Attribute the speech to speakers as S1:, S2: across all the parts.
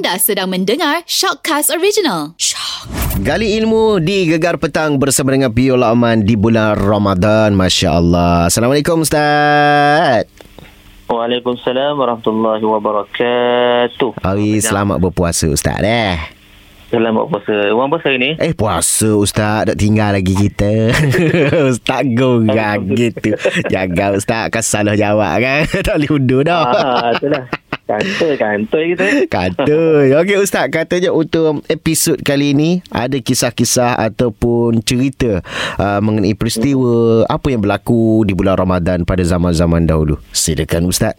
S1: Anda sedang mendengar Shockcast Original. Shock.
S2: Gali ilmu di Gegar Petang bersama dengan Biola Aman di bulan Ramadan. Masya Allah. Assalamualaikum Ustaz.
S3: Waalaikumsalam warahmatullahi wabarakatuh.
S2: Hari selamat berpuasa Ustaz eh.
S3: Selamat puasa. Orang puasa hari ni?
S2: Eh puasa Ustaz Tak tinggal lagi kita Ustaz gorang gitu Jaga Ustaz Kan salah jawab kan Tak boleh undur dah
S3: Ah, itulah. Kantoi kita.
S2: Kata Okey Ustaz Katanya untuk episod kali ini Ada kisah-kisah Ataupun cerita uh, Mengenai peristiwa Apa yang berlaku Di bulan Ramadan Pada zaman-zaman dahulu Silakan Ustaz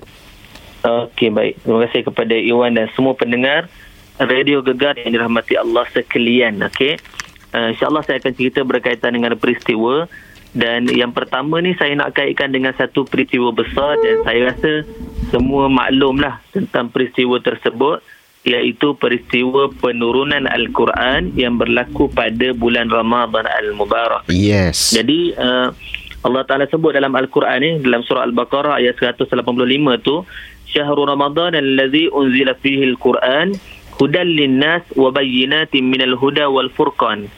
S3: Okey, baik. Terima kasih kepada Iwan dan semua pendengar Radio Gegar yang dirahmati Allah sekalian. Okey. Uh, InsyaAllah saya akan cerita berkaitan dengan peristiwa. Dan yang pertama ni saya nak kaitkan dengan satu peristiwa besar dan saya rasa semua maklumlah tentang peristiwa tersebut iaitu peristiwa penurunan Al-Quran yang berlaku pada bulan Ramadan Al-Mubarak.
S2: Yes
S3: Jadi uh, Allah Taala sebut dalam Al-Quran ni dalam surah Al-Baqarah ayat 185 tu Syahrul Ramadan allazi unzila fihi Al-Quran hudan linnas wa bayyinatin minal huda wal furqan.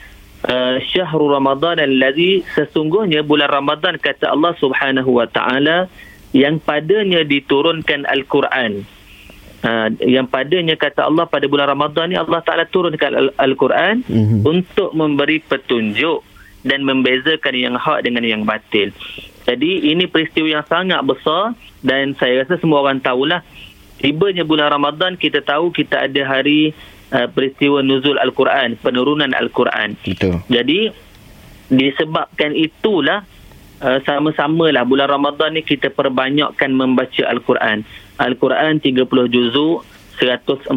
S3: Uh, syahrul Ramadan allazi sesungguhnya bulan Ramadan kata Allah Subhanahu wa taala yang padanya diturunkan Al-Quran. Uh, yang padanya kata Allah pada bulan Ramadan ni Allah Taala turunkan Al- Al-Quran
S2: Mhm.
S3: untuk memberi petunjuk dan membezakan yang hak dengan yang batil. Jadi ini peristiwa yang sangat besar dan saya rasa semua orang tahulah tibanya bulan Ramadan kita tahu kita ada hari uh, peristiwa nuzul Al-Quran, penurunan Al-Quran.
S2: Betul
S3: Jadi disebabkan itulah uh, sama-samalah bulan Ramadan ni kita perbanyakkan membaca Al-Quran. Al-Quran 30 juzuk, 114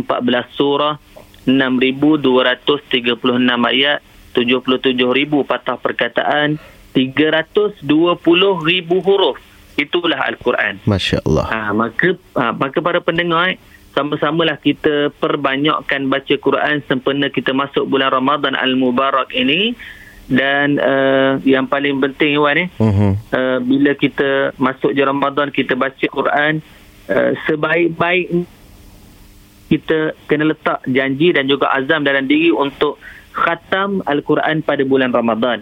S3: surah, 6236 ayat, 77,000 patah perkataan, 320,000 huruf. Itulah Al-Quran.
S2: Masya Allah
S3: Ha, maka ha, maka para pendengar eh, sama-samalah kita perbanyakkan baca Quran sempena kita masuk bulan Ramadan Al-Mubarak ini dan uh, yang paling penting Iwan eh
S2: Mhm.
S3: uh, bila kita masuk je Ramadan kita baca Quran uh, sebaik-baik kita kena letak janji dan juga azam dalam diri untuk khatam Al-Quran pada bulan Ramadan.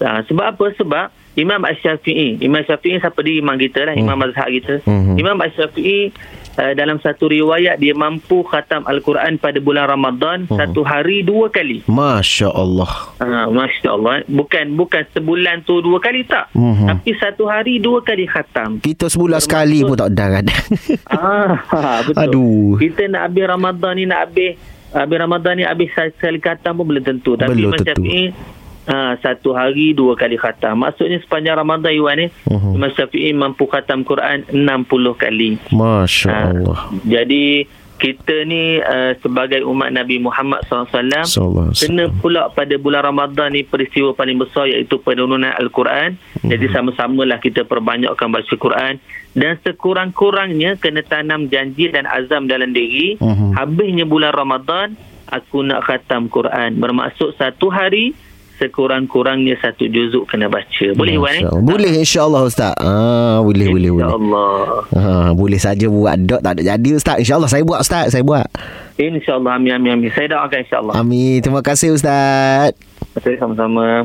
S3: Ha, sebab apa? Sebab Imam Ash-Syafi'i, Imam Syafi'i siapa dia imam kita lah, imam mazhab kita.
S2: Mhm.
S3: Imam Ash-Syafi'i uh, dalam satu riwayat dia mampu khatam Al-Quran pada bulan Ramadan satu hari dua kali.
S2: Masya Allah
S3: Ha, Masya Allah. Bukan bukan sebulan tu dua kali tak.
S2: Mhm.
S3: Tapi satu hari dua kali khatam.
S2: Kita sebulan sekali pun tak ada kadang
S3: ah, betul.
S2: Aduh.
S3: Kita nak habis Ramadan ni nak habis habis Ramadan ni habis sekali khatam pun belum tentu. Tapi
S2: Belum
S3: Imam
S2: tentu.
S3: Syafi'i Ha, satu hari dua kali khatam. Maksudnya sepanjang Ramadan Iwan ni,
S2: Mhm.
S3: Imam Syafi'i mampu khatam Quran 60 kali.
S2: Masya
S3: Ha,
S2: Allah
S3: Jadi kita ni uh, sebagai umat Nabi Muhammad SAW kena pula pada bulan Ramadan ni peristiwa paling besar iaitu penurunan Al-Quran.
S2: Mhm.
S3: Jadi sama-samalah kita perbanyakkan baca Quran dan sekurang-kurangnya kena tanam janji dan azam dalam diri.
S2: Mhm.
S3: Habisnya bulan Ramadan aku nak khatam Quran. Bermaksud satu hari sekurang-kurangnya satu juzuk kena baca. Boleh Wan eh?
S2: Masya Allah. Boleh insyaAllah Ustaz ah, Boleh boleh boleh
S3: InsyaAllah.
S2: Ha, boleh saja buat dot tak ada jadi Ustaz. InsyaAllah saya buat Ustaz, saya buat.
S3: InsyaAllah. Amin, amin, amin. Saya doakan insyaAllah.
S2: Amin. Terima kasih Ustaz.
S3: Terima kasih sama-sama.